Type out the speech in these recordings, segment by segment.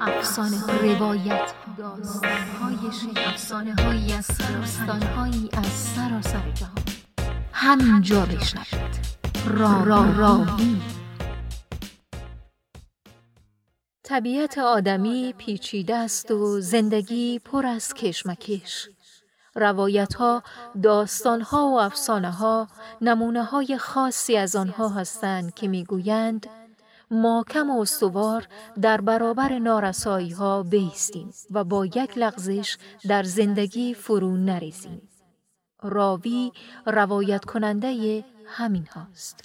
افسانه روایت داستان افسانه هایی از داستان هایی از سراسر جهان همینجا بشنوید. را را راوی. طبیعت آدمی پیچیده است و زندگی پر از کشمکش. روایت ها، داستان ها و افسانه ها نمونه های خاصی از آنها هستند که می‌گویند کم و استوار در برابر نارسایی ها بیستیم و با یک لغزش در زندگی فرو نریزیم. راوی روایت کننده همین هاست.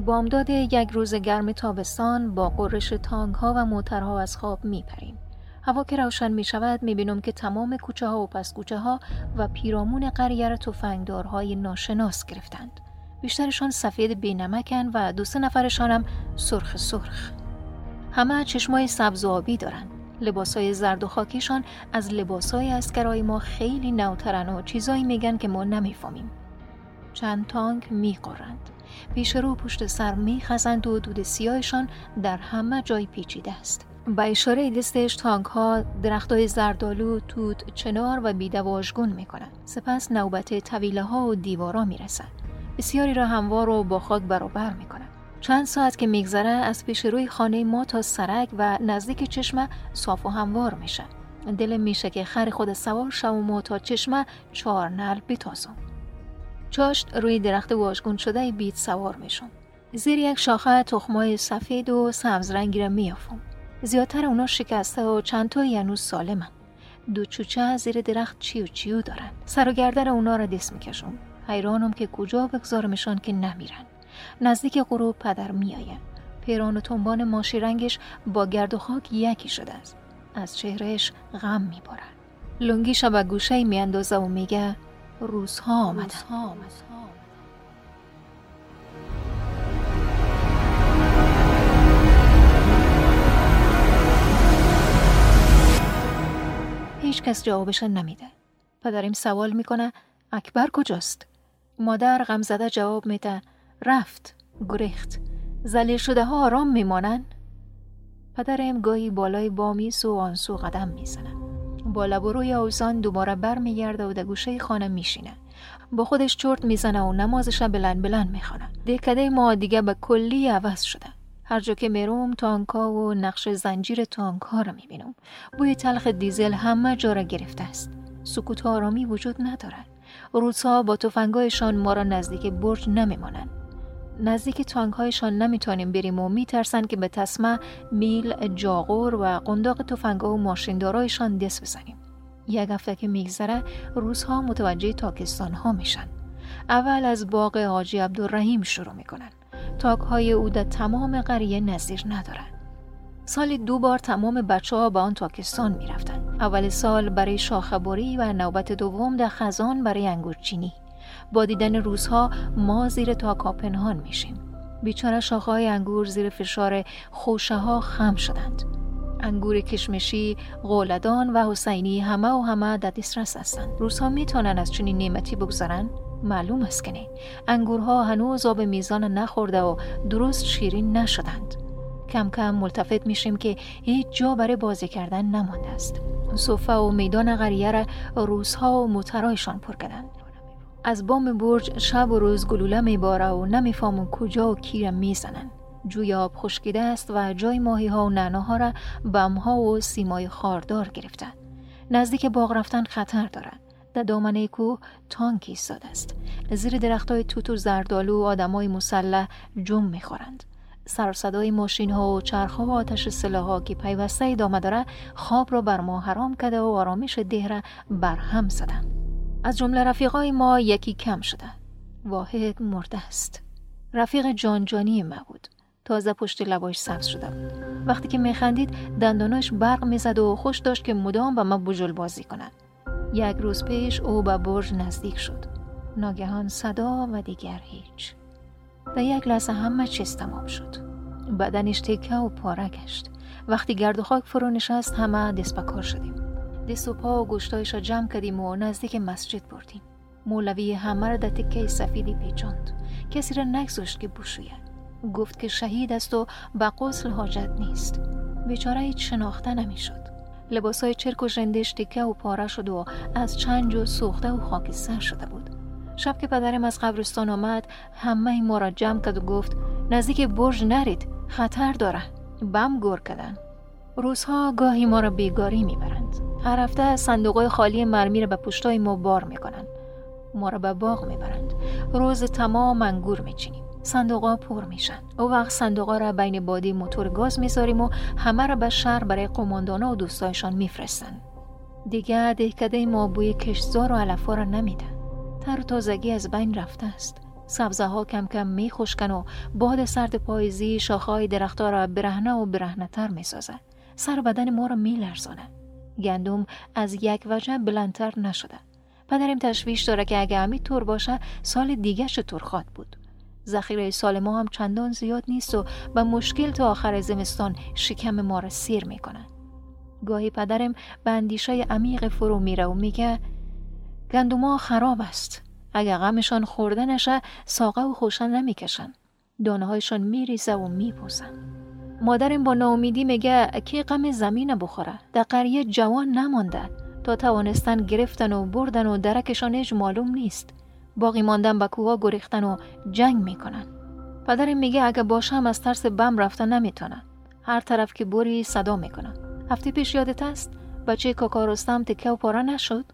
بامداد یک روز گرم تابستان با قرش تانگ ها و موترها از خواب میپریم. هوا که روشن می شود می بینم که تمام کوچه ها و پس کوچه ها و پیرامون قریه تفنگدارهای ناشناس گرفتند. بیشترشان سفید بینمکن و دو سه نفرشانم سرخ سرخ. همه چشمای سبز و آبی دارند. لباسای زرد و خاکیشان از لباسای اسکرای ما خیلی نوترن و چیزایی میگن که ما نمی‌فهمیم. چند تانک میقرند. پیش رو پشت سر میخزند و دود سیاهشان در همه جای پیچیده است. با اشاره دستش تانک ها درخت های زردالو، توت، چنار و بیدواژگون می کنند. سپس نوبت طویله ها و دیوارا می رسند. بسیاری را هموار و با خاک برابر می کنند. چند ساعت که میگذره از پیش روی خانه ما تا سرک و نزدیک چشمه صاف و هموار میشه. دل میشه که خر خود سوار شو و تا چشمه چهار نل بتازم. چاشت روی درخت واژگون شده بیت سوار میشم. زیر یک شاخه تخمای سفید و سبز رنگی را میافم. زیادتر اونا شکسته و چند تا هنوز سالمن. دو چوچه زیر درخت چیو چیو دارن. سر و گردن اونا را دست می‌کشم. حیرانم که کجا بگذارمشان که نمیرن. نزدیک غروب پدر میآیم. پیران و تنبان ماشی رنگش با گرد و خاک یکی شده است. از چهرهش غم میبارن. لنگی به گوشه میاندازه و میگه روزها آمدن هیچ کس جوابش نمیده. پدریم سوال می‌کنه اکبر کجاست؟ مادر غمزده جواب میده رفت گریخت زلیل شده ها آرام میمانن؟ پدرم گاهی بالای بامیس و آنسو قدم می‌زنه. با لب و روی اوزان دوباره بر میگرده و در گوشه خانه میشینه. با خودش چرت می‌زنه و نمازش بلند بلند می‌خوانه دهکده ما دیگه به کلی عوض شده. هر جا که می‌روم تانکا و نقش زنجیر تانکا رو می‌بینم. بوی تلخ دیزل همه جا را گرفته است. سکوت آرامی وجود ندارد روزها با تفنگایشان ما را نزدیک برج نمیمانند. نزدیک تانک هایشان نمی‌تونیم بریم و میترسن که به تسمه میل جاغور و قنداق تفنگا و ماشیندارایشان دست بزنیم. یک هفته که میگذره روزها متوجه تاکستان ها میشن. اول از باغ حاجی عبدالرحیم شروع می‌کنن. تاک های او در تمام قریه نظیر ندارن. سالی دو بار تمام بچه ها به آن تاکستان می‌رفتن. اول سال برای شاخبری و نوبت دوم در خزان برای انگورچینی. با دیدن روزها ما زیر تا پنهان میشیم بیچاره شاخهای انگور زیر فشار خوشه ها خم شدند انگور کشمشی، غولدان و حسینی همه و همه در دسترس هستند. روزها می‌تونن از چنین نعمتی بگذارن؟ معلوم است که نه. انگورها هنوز آب میزان نخورده و درست شیرین نشدند. کم کم ملتفت میشیم که هیچ جا برای بازی کردن نمانده است. صفه و میدان غریه را روزها و موترایشان پر کردند. از بام برج شب و روز گلوله میباره و نمی‌فهمم کجا و کیرم می‌زنن جوی آب خشکیده است و جای ماهی ها و نناها را بمها و سیمای خاردار گرفتن نزدیک باغ رفتن خطر دارد در دامنه کوه تانک ایستاده است. زیر درختای توت و زردالو آدمای مسلح جم می‌خورند سر صدای ماشین ها و چرخ ها و آتش سلاح ها که پیوسته ادامه داره خواب را بر ما حرام کرده و آرامش ده را برهم زدند. از جمله رفیقای ما یکی کم شده. واحد مرده است. رفیق جانجانی ما بود. تازه پشت لباش سبز شده بود. وقتی که میخندید دنداناش برق می‌زد و خوش داشت که مدام با ما بجل بازی کنند یک روز پیش او به برج نزدیک شد. ناگهان صدا و دیگر هیچ. در یک لحظه همه چیز تمام شد. بدنش تکه و پاره گشت. وقتی گرد و خاک فرو نشست همه دست شدیم. دست و پا و گوشتایش را جمع کردیم و نزدیک مسجد بردیم. مولوی همه را در تکه سفیدی پیچاند. کسی را نگذاشت که بشوید. گفت که شهید است و به قسل حاجت نیست. بیچاره هیچ شناخته نمی‌شد. لباسای چرک و ژندش تکه و پاره شد و از چنج و سوخته و خاکستر شده بود. شب که پدرم از قبرستان آمد همه ما را جمع کرد و گفت نزدیک برج نرید خطر داره. بم گور کردن. روزها گاهی ما را بیگاری می‌برند. هر هفته خالی مرمی را به پشتای ما بار می‌کنند. ما را به باغ می‌برند. روز تمام انگور میچینیم. صندوقا پر میشن. او وقت صندوقا را بین بادی موتور گاز می‌ذاریم و همه را به شهر برای قماندانا و دوستایشان میفرستن. دیگه دهکده ما بوی کشزار و علفا را نمیده. تر تازگی از بین رفته است. سبزه ها کم کم می خوشکن و باد سرد پاییزی شاخهای درختها را برهنه و برهنه تر می سازه. سر بدن ما را می لرزانه. گندم از یک وجه بلندتر نشده. پدرم تشویش داره که اگه همین باشه سال دیگه چطور خواد بود. ذخیره سال ما هم چندان زیاد نیست و به مشکل تا آخر زمستان شکم ما را سیر می‌کنن گاهی پدرم به اندیشه عمیق فرو میره و میگه گندما خراب است اگر غمشان خورده نشه ساقه و خوشن نمی‌کشن دانه هایشان میریزه و میپوسن مادرم با ناامیدی میگه کی غم زمین بخوره. در قریه جوان نمانده. تا توانستن گرفتن و بردن و درکشان هیچ معلوم نیست. باقی ماندن به کوها گریختن و جنگ می‌کنن. پدرم میگه اگه باشم از ترس بم رفتن نمی‌تونن. هر طرف که بوری صدا می‌کنن. هفته پیش یادت است بچه کاکا رستم تکه و پارا نشد؟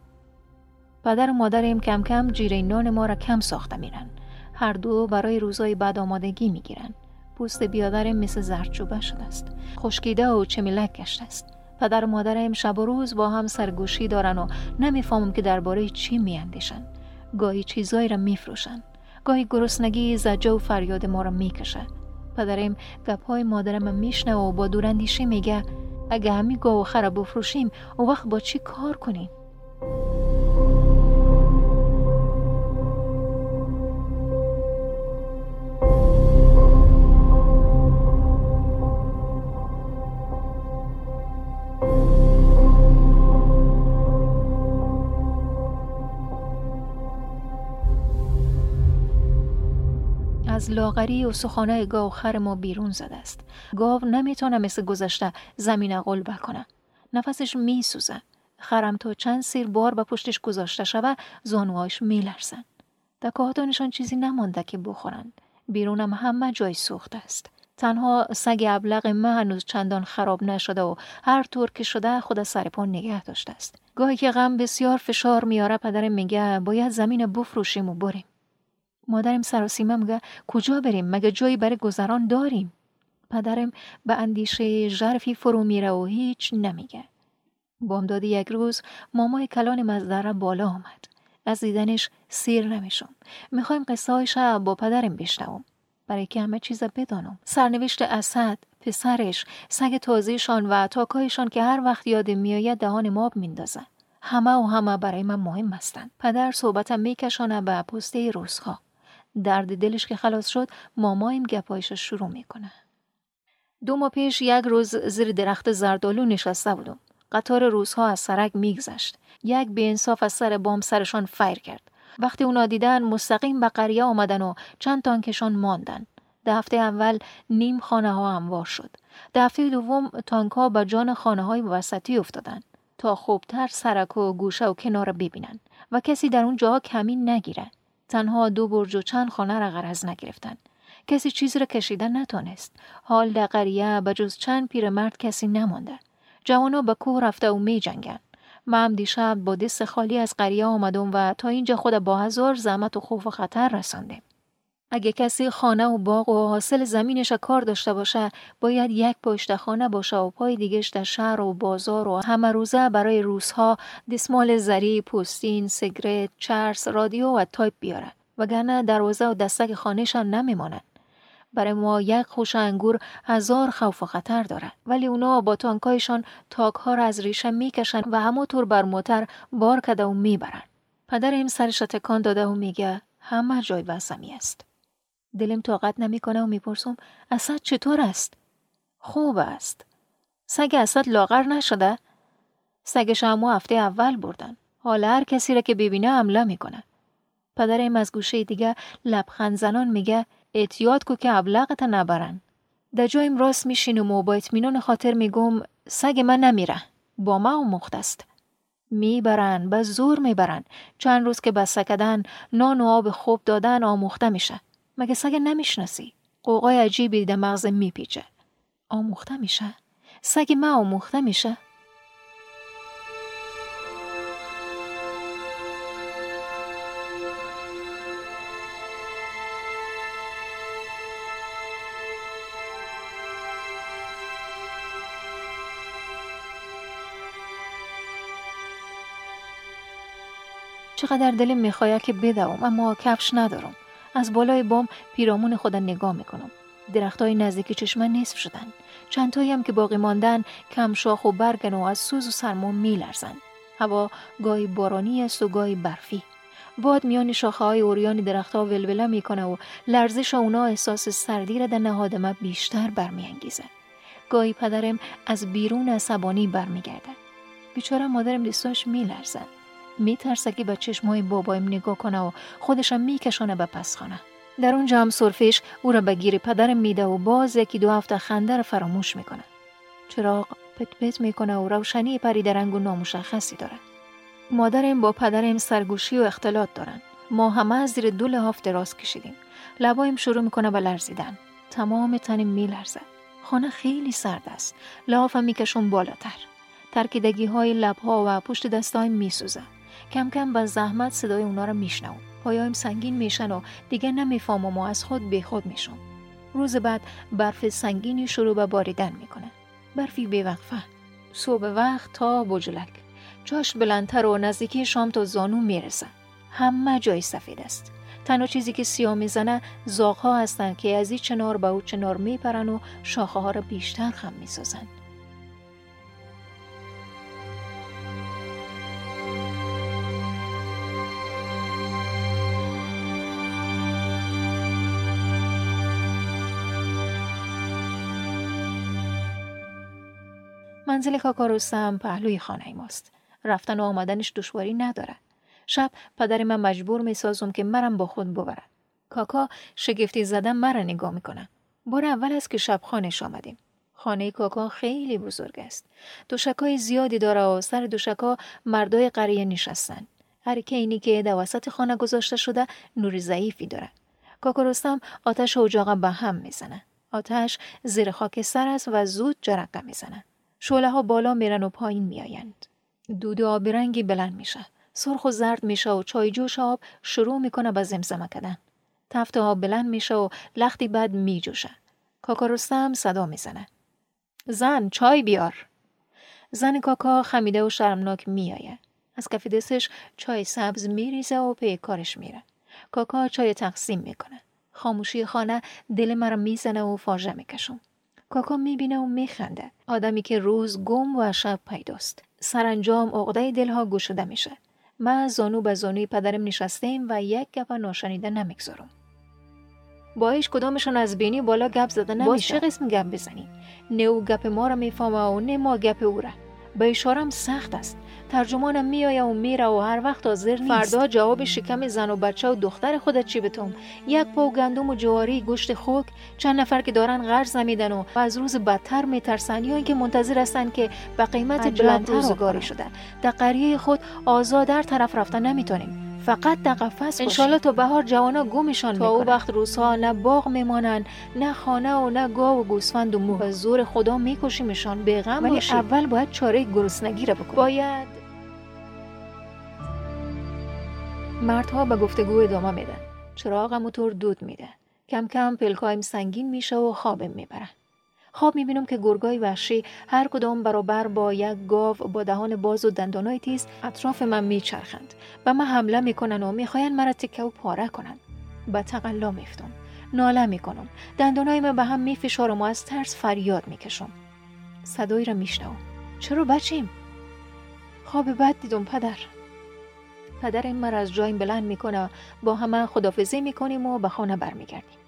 پدر و مادرم کم کم جیره نان ما را کم ساخته میرن. هر دو برای روزای بعد آمادگی می‌گیرن. پوست بیادرم مثل زردچوبه شده است. خشکیده و چمیلک گشته است. پدر و مادرم شب و روز با هم سرگوشی دارن و نمی‌فهمم که درباره چی میاندیشن. گاهی چیزایی را میفروشن. گاهی گرسنگی زجه و فریاد ما را می‌کشه. پدرم گپهای مادرم میشنه و با دوراندیشی میگه اگه همی گاو خراب بفروشیم او وقت با چی کار کنیم؟ از لاغری و سخانه گاو خر ما بیرون زده است. گاو نمی‌تونه مثل گذشته زمین قل بکنه. نفسش میسوزه. خرم تا چند سیر بار به پشتش گذاشته شوه زانوهاش میلرزن. در کاهتانشان چیزی نمانده که بخورند بیرونم همه جای سوخته است. تنها سگ ابلغ من هنوز چندان خراب نشده و هر طور که شده خود سر پا نگه داشته است. گاهی که غم بسیار فشار میاره پدرم میگه باید زمین بفروشیم و بریم. مادرم سراسیمه میگه کجا بریم؟ مگه جایی برای گذران داریم؟ پدرم به اندیشه ژرفی فرو میره و هیچ نمیگه. بامداد یک روز مامای کلان مزدره بالا آمد. از دیدنش سیر نمیشم. می‌خوایم قصه با پدرم بشنوم. برای که همه چیز بدانم. سرنوشت اسد پسرش سگ تازهشان و تاکایشان که هر وقت یاد میآید دهان ماب میندازن همه و همه برای من مهم هستند. پدر صحبتم میکشانه به پسته روزها. درد دلش که خلاص شد مامایم گپایش شروع می‌کنه. دو ماه پیش یک روز زیر درخت زردالو نشسته بودم. قطار روزها از سرک میگذشت. یک به انصاف از سر بام سرشان فیر کرد. وقتی اونا دیدن مستقیم به قریه آمدن و چند تانکشان ماندن. ده هفته اول نیم خانه ها هموار شد. ده هفته دوم تانک ها به جان خانه های وسطی افتادن تا خوبتر سرک و گوشه و کنار ببینن و کسی در اون جاها کمین نگیره تنها دو برج و چند خانه را غرض نگرفتن کسی چیزی را کشیدن نتونست. حال در قریه به جز چند پیرمرد کسی نمانده جوانا به کوه رفته و می جنگن من دیشب با دست خالی از قریه آمدم و تا اینجا خود با هزار زحمت و خوف و خطر رساندیم اگه کسی خانه و باغ و حاصل زمینش کار داشته باشه باید یک پایش خانه باشه و پای دیگهش در شهر و بازار و همه روزه برای روزها دسمال زری، پوستین، سیگرت، چرس، رادیو و تایپ بیاره. وگرنه دروازه و دستک خانهشان نمیمانند. برای ما یک خوشه انگور هزار خوف و خطر داره. ولی اونا با تانکایشان تاک ها را از ریشه می‌کشن و همونطور بر موتر بار کده و می‌برن پدر این سرش تکان داده و میگه همه جای وسمی است. دلم طاقت نمی‌کنه و می‌پرسم اسد چطور است؟ خوب است. سگ اسد لاغر نشده؟ سگش اما هفته اول بردن. حالا هر کسی را که ببینه حمله می‌کنه. پدرم از گوشه دیگه لبخند زنان میگه احتیاط کو که ابلغت نبرن. در جایم راست میشینم و با اطمینان خاطر میگم سگ من نمیره. با ما و مخت است. می‌برن به زور می‌برن. چند روز که بس سکدن نان و آب خوب دادن آموخته میشه. مگه سگ نمی‌شناسی؟ قوقای عجیبی در مغز میپیچه. آموخته میشه؟ سگ ما آموخته میشه؟ چقدر دلم می‌خواید که بدوم اما کفش ندارم. از بالای بام پیرامون خودم نگاه می‌کنم. های نزدیکی چشمن نصف شدن. چندتایی هم که باقی ماندن کم شاخ و برگن و از سوز و سرما میلرزن. هوا گاهی بارانی است و گاهی برفی. باد میان شاخه های اوریان درختها ولوله می‌کنه و لرزش اونا احساس سردی را در نهاد ما بیشتر برمیانگیزه. گاهی پدرم از بیرون عصبانی برمیگرده. بیچاره مادرم دستاش میلرزن. میترسه که به چشمای بابایم نگاه کنه و خودشم میکشانه به پسخانه. در اونجا هم سرفش او را به گیر پدرم میده و باز یکی دو هفته خنده را فراموش می‌کنه. چراغ پت پت می‌کنه و روشنی پری رنگ و نامشخصی داره. مادرم با پدرم سرگوشی و اختلاط دارن. ما همه از زیر دو لحاف دراز کشیدیم. لبایم شروع می‌کنه به لرزیدن. تمام تنم میلرزه. خانه خیلی سرد است. لحافم می‌کشم بالاتر. ترکیدگی های لبها و پشت دستایم میسوزه. کم کم با زحمت صدای اونا رو میشنوم. پایایم سنگین میشن و دیگه نمی‌فهمم و از خود به خود میشم روز بعد برف سنگینی شروع به باریدن می‌کنه. برفی بیوقفه صبح وقت تا بجلک. چاش بلندتر و نزدیکی شام تا زانو می‌رسه. همه جای سفید است. تنها چیزی که سیاه می‌زنه زاغها هستند که از این چنار به او چنار میپرن و شاخه ها را بیشتر خم می‌سازند منزل کاکا رستم پهلوی خانه ماست. رفتن و آمدنش دشواری نداره. شب پدر من مجبور می سازم که مرم با خود ببرد. کاکا شگفتی زدن مرا نگاه می‌کنه. بار اول است که شب خانش آمدیم. خانه کاکا خیلی بزرگ است. دوشکای زیادی داره و سر دوشکا مردای قریه نشستن. هر اینی که در وسط خانه گذاشته شده نور ضعیفی داره. کاکا رستم آتش اجاق به هم می‌زنه. آتش زیر خاک سر است و زود جرقه می‌زنه. شعله ها بالا میرن و پایین میآیند. دود آبی رنگی بلند میشه. سرخ و زرد میشه و چای جوش آب شروع می‌کنه به زمزمه کردن. تفت آب بلند میشه و لختی بعد میجوشه. کاکا رستم صدا می‌زنه. زن چای بیار. زن کاکا خمیده و شرمناک میآید. از کف دستش چای سبز میریزه و پی کارش میره. کاکا چای تقسیم می‌کنه. خاموشی خانه دل مرا می‌زنه و فاجعه می‌کشم. کاکا می‌بینه و میخنده. آدمی که روز گم و شب پیداست. سرانجام عقده دلها گشوده میشه. من زانو به زانوی پدرم نشستیم و یک گپ ناشنیده نمی‌گذارم. با ایش کدامشان از بینی بالا گپ زده نمیشه. باز چه قسم گپ بزنی؟ نه او گپ ما را می‌فهمه و نه ما گپ او را. به اشارم سخت است. ترجمانم میآید و میره و هر وقت حاضر نیست. فردا جواب شکم زن و بچه و دختر خودت چی بتوم یک پاو گندم و جواری گوشت خوک چند نفر که دارن قرض نمیدن و از روز بدتر میترسن. یا اینکه منتظر هستن که به قیمت بلندتر روزگاری شده. در قریه خود آزاد در طرف رفتن نمی‌تونیم. فقط در قفس انشالله تا بهار جوانا گمشان تا او وقت روزها نه باغ میمانن نه خانه و نه گاو و گوسفند و مو به زور خدا میکشیمشان به غم ولی اول باید چاره گرسنگی را بکنیم. باید. مردها به گفتگو ادامه میدن. چراغ موتور دود میده. کم کم پلکایم سنگین میشه و خوابم می‌برن. خواب می‌بینم که گرگای وحشی هر کدام برابر با یک گاو با دهان باز و دندانای تیز اطراف من میچرخند و من حمله می‌کنن و می‌خواین مرا تکه و پاره کنن. به تقلا میفتم ناله می‌کنم. دندانای من به هم میفشارم و از ترس فریاد می‌کشم. صدایی را میشنوم. چرا بچیم؟ خواب بد دیدم پدر. پدر مرا از جایم بلند می‌کنه. با همه خدافزی می‌کنیم و به خانه برمیگردیم.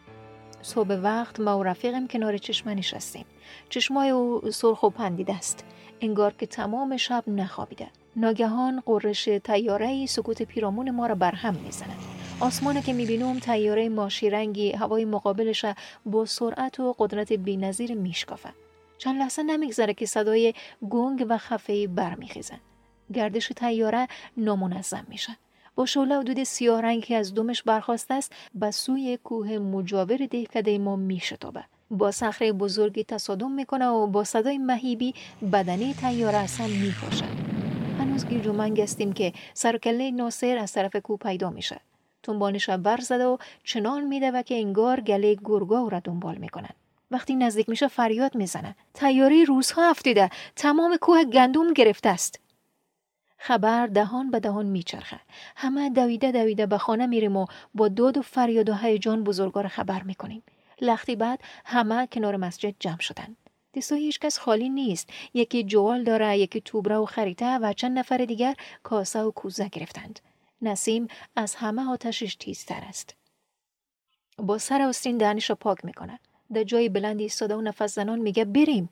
صبح وقت ما و رفیقم کنار چشمه نشستیم. چشمای او سرخ و پندیده است. انگار که تمام شب نخوابیده. ناگهان قررش تیاره سکوت پیرامون ما را برهم می‌زند. آسمان که می‌بینم تیاره ماشی رنگی هوای مقابلش با سرعت و قدرت بینظیر میشکافه. چند لحظه نمیگذره که صدای گنگ و خفه برمیخیزه. گردش تیاره نامنظم میشه. با شعله و دود سیاه رنگی از دومش برخواسته است به سوی کوه مجاور دهکده ما میشتابه. با صخره بزرگی تصادم می‌کنه و با صدای مهیبی بدنی تیاره اصلا میخوشه هنوز گیج و منگ استیم که سرکله ناصر از طرف کوه پیدا میشه. تنبانش بر زده و چنان میده و که انگار گله گرگا را دنبال می‌کنن. وقتی نزدیک میشه فریاد می‌زنه. تیاری روزها افتیده تمام کوه گندم گرفته است. خبر دهان به دهان میچرخه. همه دویده دویده به خانه میریم و با دود و فریاد و هیجان بزرگار خبر می‌کنیم. لختی بعد همه کنار مسجد جمع شدن. دستای هیچ کس خالی نیست. یکی جوال داره یکی توبره و خریطه و چند نفر دیگر کاسه و کوزه گرفتند. نسیم از همه آتشش تیزتر است. با سر استین دهنش را پاک می‌کنه. در جای بلندی ایستاده و نفس زنان میگه بریم.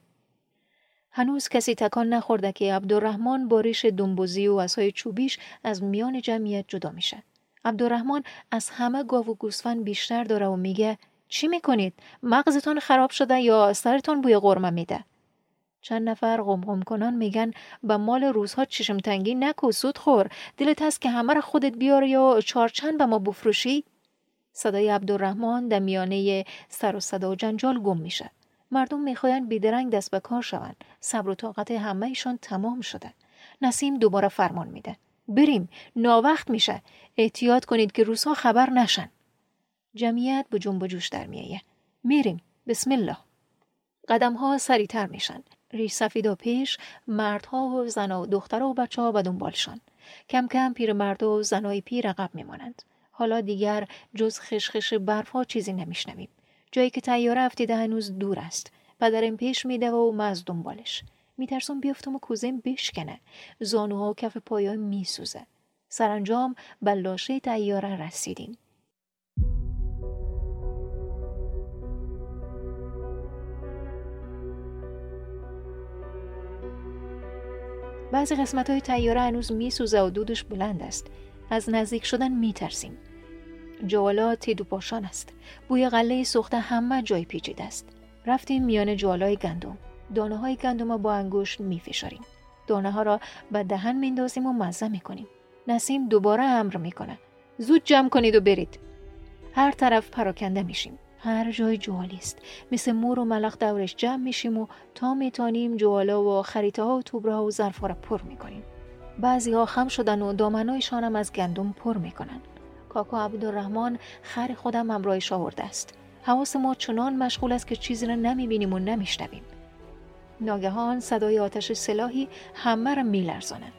هنوز کسی تکان نخورده که عبدالرحمن با ریش دنبوزی و اسای چوبیش از میان جمعیت جدا میشه. عبدالرحمن از همه گاو و گوسفند بیشتر داره و میگه چی می‌کنید؟ مغزتان خراب شده یا سرتان بوی قرمه میده؟ چند نفر قمقم کنان میگن به مال روزها چشم تنگی نکو سود خور دلت هست که همه را خودت بیار یا چارچند به ما بفروشی صدای عبدالرحمن در میانه سر و صدا و جنجال گم میشه مردم می‌خواین بیدرنگ دست به کار شوند. صبر و طاقت همه ایشان تمام شده. نسیم دوباره فرمان میده. بریم. ناوقت میشه. احتیاط کنید که روزها خبر نشن. جمعیت به جنب و جوش در میایه میریم. بسم الله. قدم ها سریعتر میشن. ریش سفیدا پیش مردها و زن و دختر و بچه ها به دنبالشان کم کم پیر مرد و زنای پیر عقب میمانند. حالا دیگر جز خشخش برف ها چیزی نمیشنویم. جایی که تیاره افتیده هنوز دور است. پدرم پیش میده و ما از دنبالش. میترسم بیفتم و کوزم بشکنه. زانوها و کف پایا میسوزه. سرانجام به لاشه تیاره رسیدیم. بعضی قسمت های تیاره هنوز میسوزه و دودش بلند است. از نزدیک شدن میترسیم. جوالا تیدو پاشان است. بوی غله سوخته همه جای پیچیده است. رفتیم میان جوالای گندم. دانه های گندم با انگشت میفشاریم. دانه ها را به دهن میندازیم و مزه می‌کنیم. نسیم دوباره امر می‌کنه. زود جمع کنید و برید. هر طرف پراکنده میشیم. هر جای جوالی است. مثل مور و ملخ دورش جمع میشیم و تا میتانیم جوالا و خریطه ها و توبره ها و ظرفها را پر می‌کنیم. بعضی ها خم شدن و دامنایشان هم از گندم پر می‌کنن. کاکا عبدالرحمن خر خودم همراهش آورده است. حواس ما چنان مشغول است که چیزی را نمی‌بینیم و نمیشنویم. ناگهان صدای آتش سلاحی همه را میلرزانند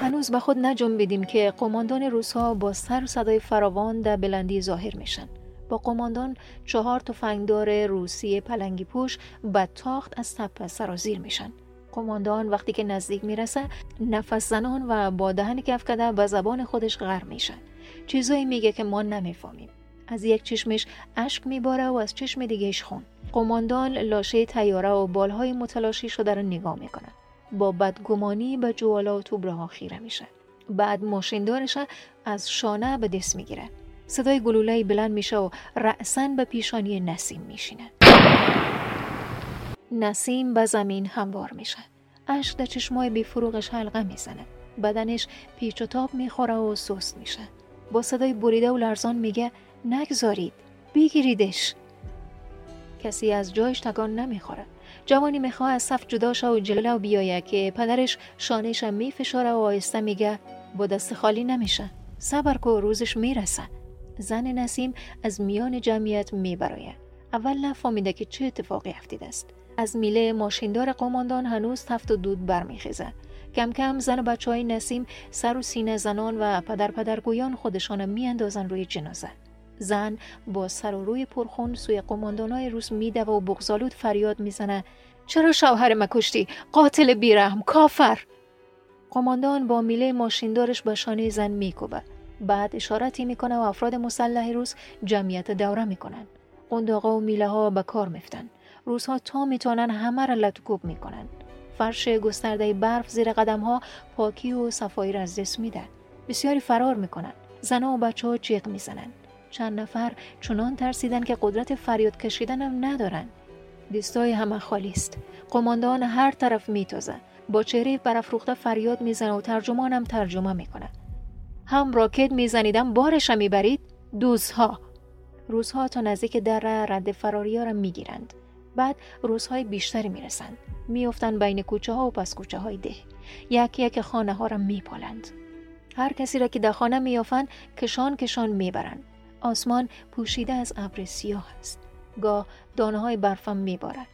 هنوز به خود نجنبیدیم که قماندان روسها با سر و صدای فراوان در بلندی ظاهر میشن. با قماندان چهار تفنگدار روسی پلنگی پوش به تاخت از تپه سرازیر میشن. قماندان وقتی که نزدیک می‌رسه نفس زنان و با دهن کف کده به زبان خودش غر میشن. چیزایی میگه که ما نمی‌فهمیم. از یک چشمش اشک میباره و از چشم دیگهش خون. قماندان لاشه تیاره و بالهای متلاشی شده را نگاه می‌کنه. با بدگمانی به جوالا و توبره ها خیره میشه. بعد ماشیندارش از شانه به دست می‌گیره. صدای گلوله بلند میشه و رأسن به پیشانی نسیم میشینه. نسیم به زمین هموار میشه. اشک در چشمای بیفروغش حلقه می‌زنه. بدنش پیچ و تاب می‌خوره و سست میشه. با صدای بریده و لرزان میگه نگذارید بگیریدش. کسی از جایش تکان نمی‌خوره. جوانی می‌خواه از صف جدا شه و جلو بیایه که پدرش شانهش میفشاره و آهسته میگه با دست خالی نمیشه صبر کو روزش می‌رسه. زن نسیم از میان جمعیت میبراید اول نفهمیده که چه اتفاقی افتیده است. از میله ماشیندار قماندان هنوز تفت و دود برمیخیزه. کم کم زن و بچه های نسیم سر و سینه زنان و پدر پدرگویان خودشان میاندازن روی جنازه. زن با سر و روی پرخون سوی های روس میده و بغزالود فریاد می‌زنه. چرا شوهر مکشتی قاتل بیرحم کافر! قماندان با میله ماشیندارش به شانه زن میکوبه. بعد اشارتی می‌کنه و افراد مسلح روس جمعیت دوره می‌کنن. قنداقا و میله ها به کار میفتن روزها تا می‌تونن همه را لطکوب می‌کنن. فرش گسترده برف زیر قدم ها پاکی و صفایی را از دست میدن بسیاری فرار می‌کنن زنها و بچه ها جیغ می‌زنن چند نفر چنان ترسیدن که قدرت فریاد کشیدن هم ندارن دستای همه خالی است. قماندان هر طرف میتازه با چهره برافروخته فریاد می‌زنه و ترجمانم ترجمه می‌کنه هم راکت میزنیدم بارش می‌برید. دوزها. روزها تا نزدیک در رد ها را می‌گیرند. بعد روزهای بیشتری می‌رسند. میافتند بین کوچه ها و پس کوچه های ده. یک یک خانه ها را میپالند. هر کسی را که در خانه میافند کشان کشان می‌برند. آسمان پوشیده از ابر سیاه است. گاه دانه های برفم میبارد.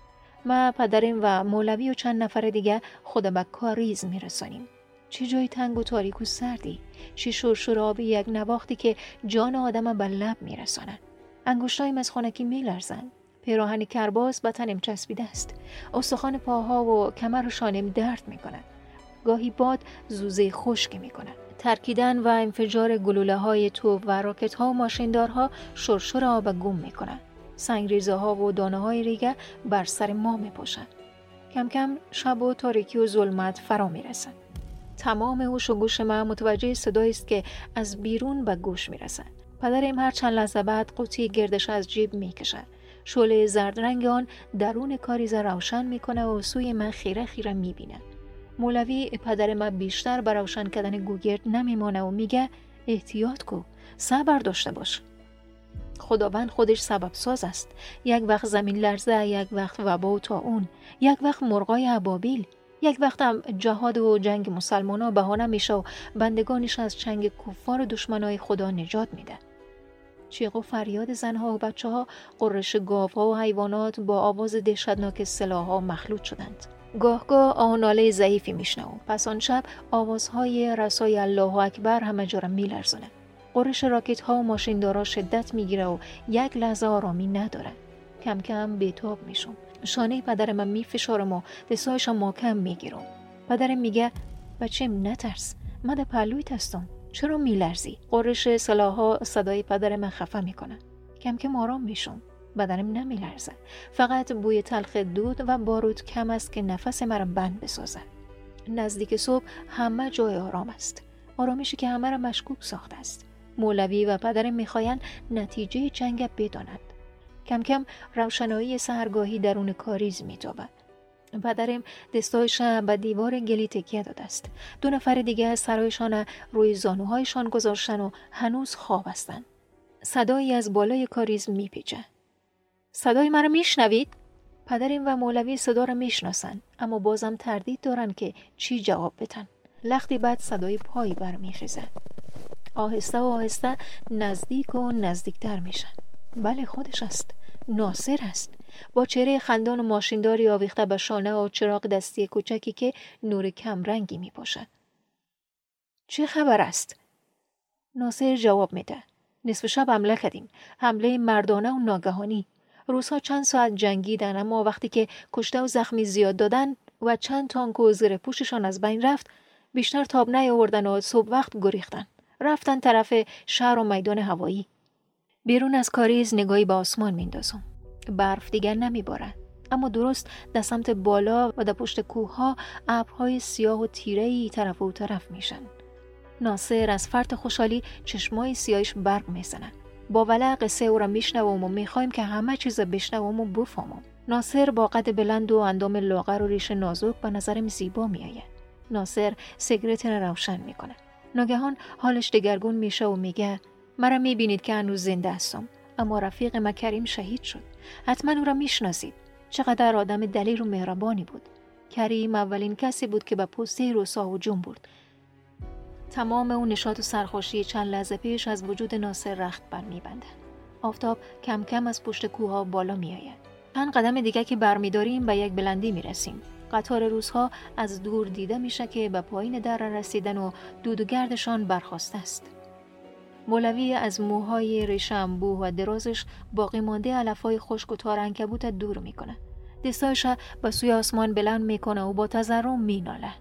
ما پدریم و مولوی و چند نفر دیگه خود به کاریز میرسانیم. چه جای تنگ و تاریک و سردی. چه شرشور آبی یک نواختی که جان آدم به لب میرسانند انگشتایم از خانکی میلرزند. پیراهن کرباس به تنم چسبیده است استخوان پاها و کمر و شانم درد می‌کند گاهی باد زوزه خشک می‌کند ترکیدن و انفجار گلوله های توپ و راکت ها و ماشیندارها شرشور آب گم می‌کنند سنگریزه ها و دانه های ریگه بر سر ما می. کم کم شب و تاریکی و ظلمت فرا می رسند. تمام هوش و گوش من متوجه صدایی است که از بیرون به گوش می رسد. پدرم هر چند لحظه بعد قوطی گردش از جیب می کشد. شعله زرد رنگ آن درون کاریز روشن می‌کنه و سوی من خیره خیره می‌بینه. مولوی پدر من بیشتر بر روشن کردن گوگرد نمیمانه و میگه احتیاط کو صبر داشته باش. خداوند خودش سبب ساز است. یک وقت زمین لرزه یک وقت وبا و اون یک وقت مرغای ابابیل یک وقت هم جهاد و جنگ مسلمان ها بهانه میشه و بندگانش از چنگ کفار دشمنای خدا نجات میده. چیغ و فریاد زنها و بچه ها قررش گاوها و حیوانات با آواز دهشتناک ها مخلوط شدند. گاه آه ضعیفی میشنوم. پس آن شب آوازهای رسای الله اکبر همه جا را میلرزونه قرش راکت ها و ماشیندارا شدت می‌گیره و یک لحظه آرامی نداره کم کم بیتاب میشم. شانه پدرم می میفشارم و دستایشم ماکم می‌گیرم. پدرم میگه بچم نترس. من در پلویت هستم. چرا میلرزی؟ قرش سلاحها صدای پدر من خفه می‌کنه. کم کم آرام میشم. بدنم نمیلرزه. فقط بوی تلخ دود و بارود کم است که نفس مرا بند بسازه. نزدیک صبح همه جای آرام است. آرامشی که همه را مشکوک ساخته است. مولوی و پدرم می‌خواهند نتیجه جنگ بدانند. کم کم روشنایی سهرگاهی درون کاریز میتابد. پدرم دستایش به دیوار گلی تکیه داده است. دو نفر دیگه سرایشان روی زانوهایشان گذاشتن و هنوز خواب هستند. صدایی از بالای کاریز میپیچه. صدای مرا میشنوید؟ پدرم و مولوی صدا را می‌شناسند اما بازم تردید دارن که چی جواب بدن. لختی بعد صدای پایی برمیخیزد آهسته و آهسته نزدیک و نزدیکتر میشن. بله خودش است. ناصر است. با چهره خندان و ماشینداری آویخته به شانه و چراغ دستی کوچکی که نور کمرنگی می پاشد. چه خبر است؟ ناصر جواب میده. نصف شب حمله کردیم. حمله مردانه و ناگهانی. روزها چند ساعت جنگیدن اما وقتی که کشته و زخمی زیاد دادن و چند تانک و زیر پوششان از بین رفت بیشتر تاب نیاوردن و صبح وقت گریختن. رفتن طرف شهر و میدان هوایی. بیرون از کاریز نگاهی به آسمان میندازم. برف دیگر نمیبارد. اما درست در سمت بالا و در پشت کوه ها ابرهای سیاه و تیره ای طرف و طرف میشن ناصر از فرط خوشحالی چشمای سیاهش برق می‌زنن با ولع قصه او را میشنوم و می‌خوایم که همه چیز بشنوم و بفهمم. ناصر با قد بلند و اندام لاغر و ریش نازک به نظرم زیبا میآید. ناصر سیگرت را روشن می‌کنه ناگهان حالش دگرگون میشه و میگه مرا می‌بینید که هنوز زنده هستم. اما رفیق کریم شهید شد. حتما او را می‌شناسید. چقدر آدم دلیر و مهربانی بود. کریم اولین کسی بود که به پسته روسا جون برد. تمام اون نشاط و سرخوشی چند لحظه پیش از وجود ناصر رخت بر میبنده آفتاب کم کم از پشت کوه بالا میآید چند قدم دیگه که برمیداریم به یک بلندی می‌رسیم قطار روزها از دور دیده میشه که به پایین در رسیدن و دود و گردشان برخواسته است. مولوی از موهای ریش انبوه و درازش باقی مانده علفای خشک و تار انکبوت دور می‌کنه. دستایش به سوی آسمان بلند می‌کنه و با تضرم میناله.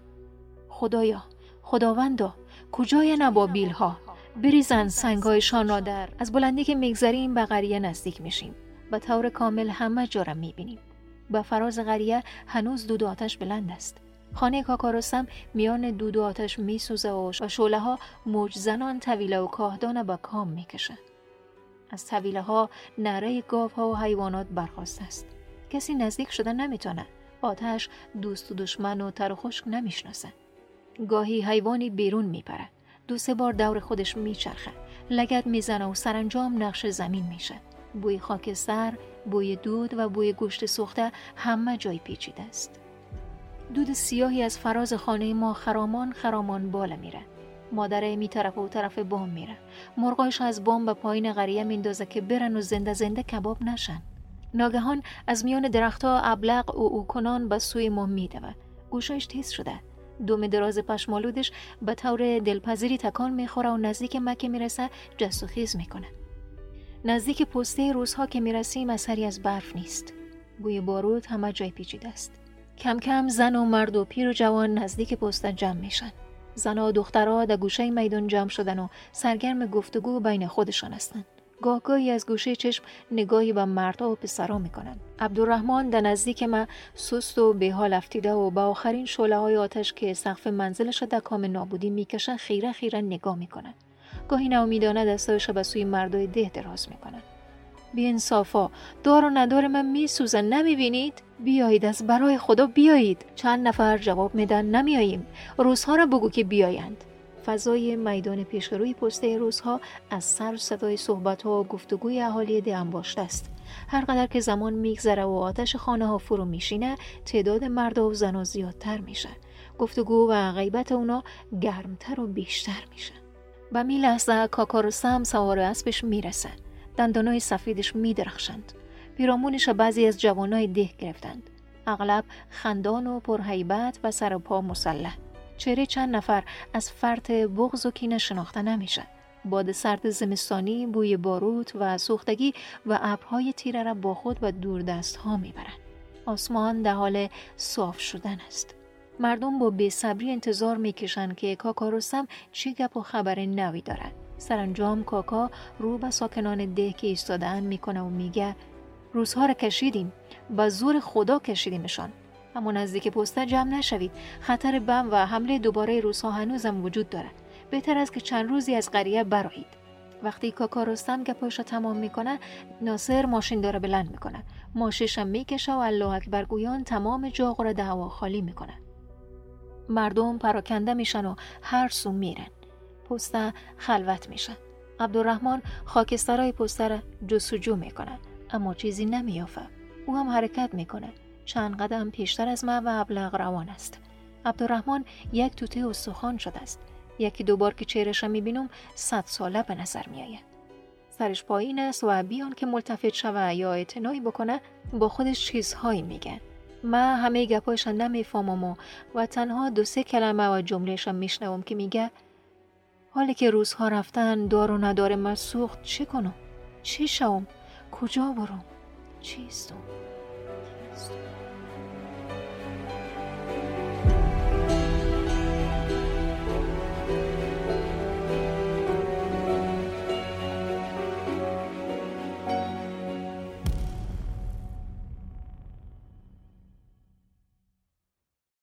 خدایا خداوندا کجای نبابیل ها بریزن سنگایشان را در از بلندی که میگذریم به قریه نزدیک میشیم. به طور کامل همه جا را می‌بینیم. به فراز قریه هنوز دود آتش بلند است. خانه کاکارستم میان دود و آتش میسوزه و شعله ها موج زنان طویله و کاهدان به کام می‌کشه. از طویله ها نره گاف ها و حیوانات برخواست است. کسی نزدیک شدن نمی‌تونه. آتش دوست و دشمن و تر و خشک نمی‌شناسه. گاهی حیوانی بیرون میپره. دو سه بار دور خودش میچرخه. لگت می‌زنه و سرانجام نقش زمین میشه. بوی خاکستر بوی دود و بوی گوشت سوخته همه جای پیچیده است. دود سیاهی از فراز خانه ما خرامان خرامان بالا میره. مادره می طرف و طرف بام میره. مرغایش از بام به پایین غریه میندازه که برن و زنده زنده کباب نشن. ناگهان از میان درختها ابلق او او کنان به سوی ما میدوه. گوشایش تیز شده. دوم دراز پشمالودش به طور دلپذیری تکان می‌خوره و نزدیک مکه می‌رسه جست و خیز می‌کنه. نزدیک پسته روزها که می‌رسیم اثری از برف نیست. بوی بارود همه جای پیچیده است. کم کم زن و مرد و پیر و جوان نزدیک پسته جمع میشن. زن و دخترها در گوشه میدان جمع شدن و سرگرم گفتگو بین خودشان هستند گاهگاهی از گوشه چشم نگاهی به مردها و پسرها می‌کنن. عبدالرحمن در نزدیک ما سست و به حال افتیده و با آخرین شعله های آتش که سقف منزلش در کام نابودی می‌کشن خیره خیره نگاه می‌کنن. گاهی ناامیدانه دستایش به سوی مردای ده دراز می‌کنن. بی انصافا دار و ندار من میسوزن. نمی‌بینید؟ بیایید از برای خدا بیایید. چند نفر جواب میدن؟ نمیاییم روزها را بگو که بیایند. فضای میدان پیشروی پسته روزها از سر صدای صحبت ها و گفتگوی اهالی ده انباشته است. هر قدر که زمان میگذره و آتش خانه ها فرو میشینه تعداد مرد و زنها زیادتر میشه. گفتگو و غیبت اونا گرمتر و بیشتر میشه. و می لحظه کاکار و سم سوار اسبش می‌رسه دندانای سفیدش میدرخشند. پیرامونش بعضی از جوانای ده گرفتند. اغلب خندان و پرهیبت و سر پا مسلح. چهره چند نفر از فرط بغض و کینه شناخته نمیشه. باد سرد زمستانی بوی باروت و سوختگی و ابرهای تیره را با خود و دور دست ها می‌برند. آسمان در حال صاف شدن است. مردم با بیصبری انتظار می‌کشند که کاکا رستم چی گپ و خبر نوی دارد. سرانجام کاکا رو به ساکنان ده که ایستادن می‌کنه و میگه روزها را کشیدیم. با زور خدا کشیدیمشان. اما نزدیک پسته جمع نشوید. خطر بم و حمله دوباره روزها هنوزم وجود دارد. بهتر است که چند روزی از قریه برایید وقتی کاکا رستم گپاش تمام می‌کنه ناصر ماشین داره بلند می‌کنه. ماشیشم می‌کشه و الله اکبر گویان تمام جاغ را دعوا خالی می‌کنه. مردم پراکنده میشن و هر سو میرن. پسته خلوت میشن عبدالرحمن خاکسترهای پسته را جستجو می‌کنه اما چیزی نمیافه. او هم حرکت می‌کنه. چند قدم پیشتر از من و ابلغ روان است. عبدالرحمن یک توته استخوان شده است. یکی دوبار که چهرش می‌بینم صد ساله به نظر میآید. سرش پایین است و بیان که ملتفت شوه یا اعتنایی بکنه با خودش چیزهایی میگه. من همه گپایش نمی‌فهمم و, و تنها دو سه کلمه و جملهش میشنوم که میگه حالی که روزها رفتن دار و ندار من سوخت چه کنم؟ چی شوم؟ کجا برم؟ چیستم؟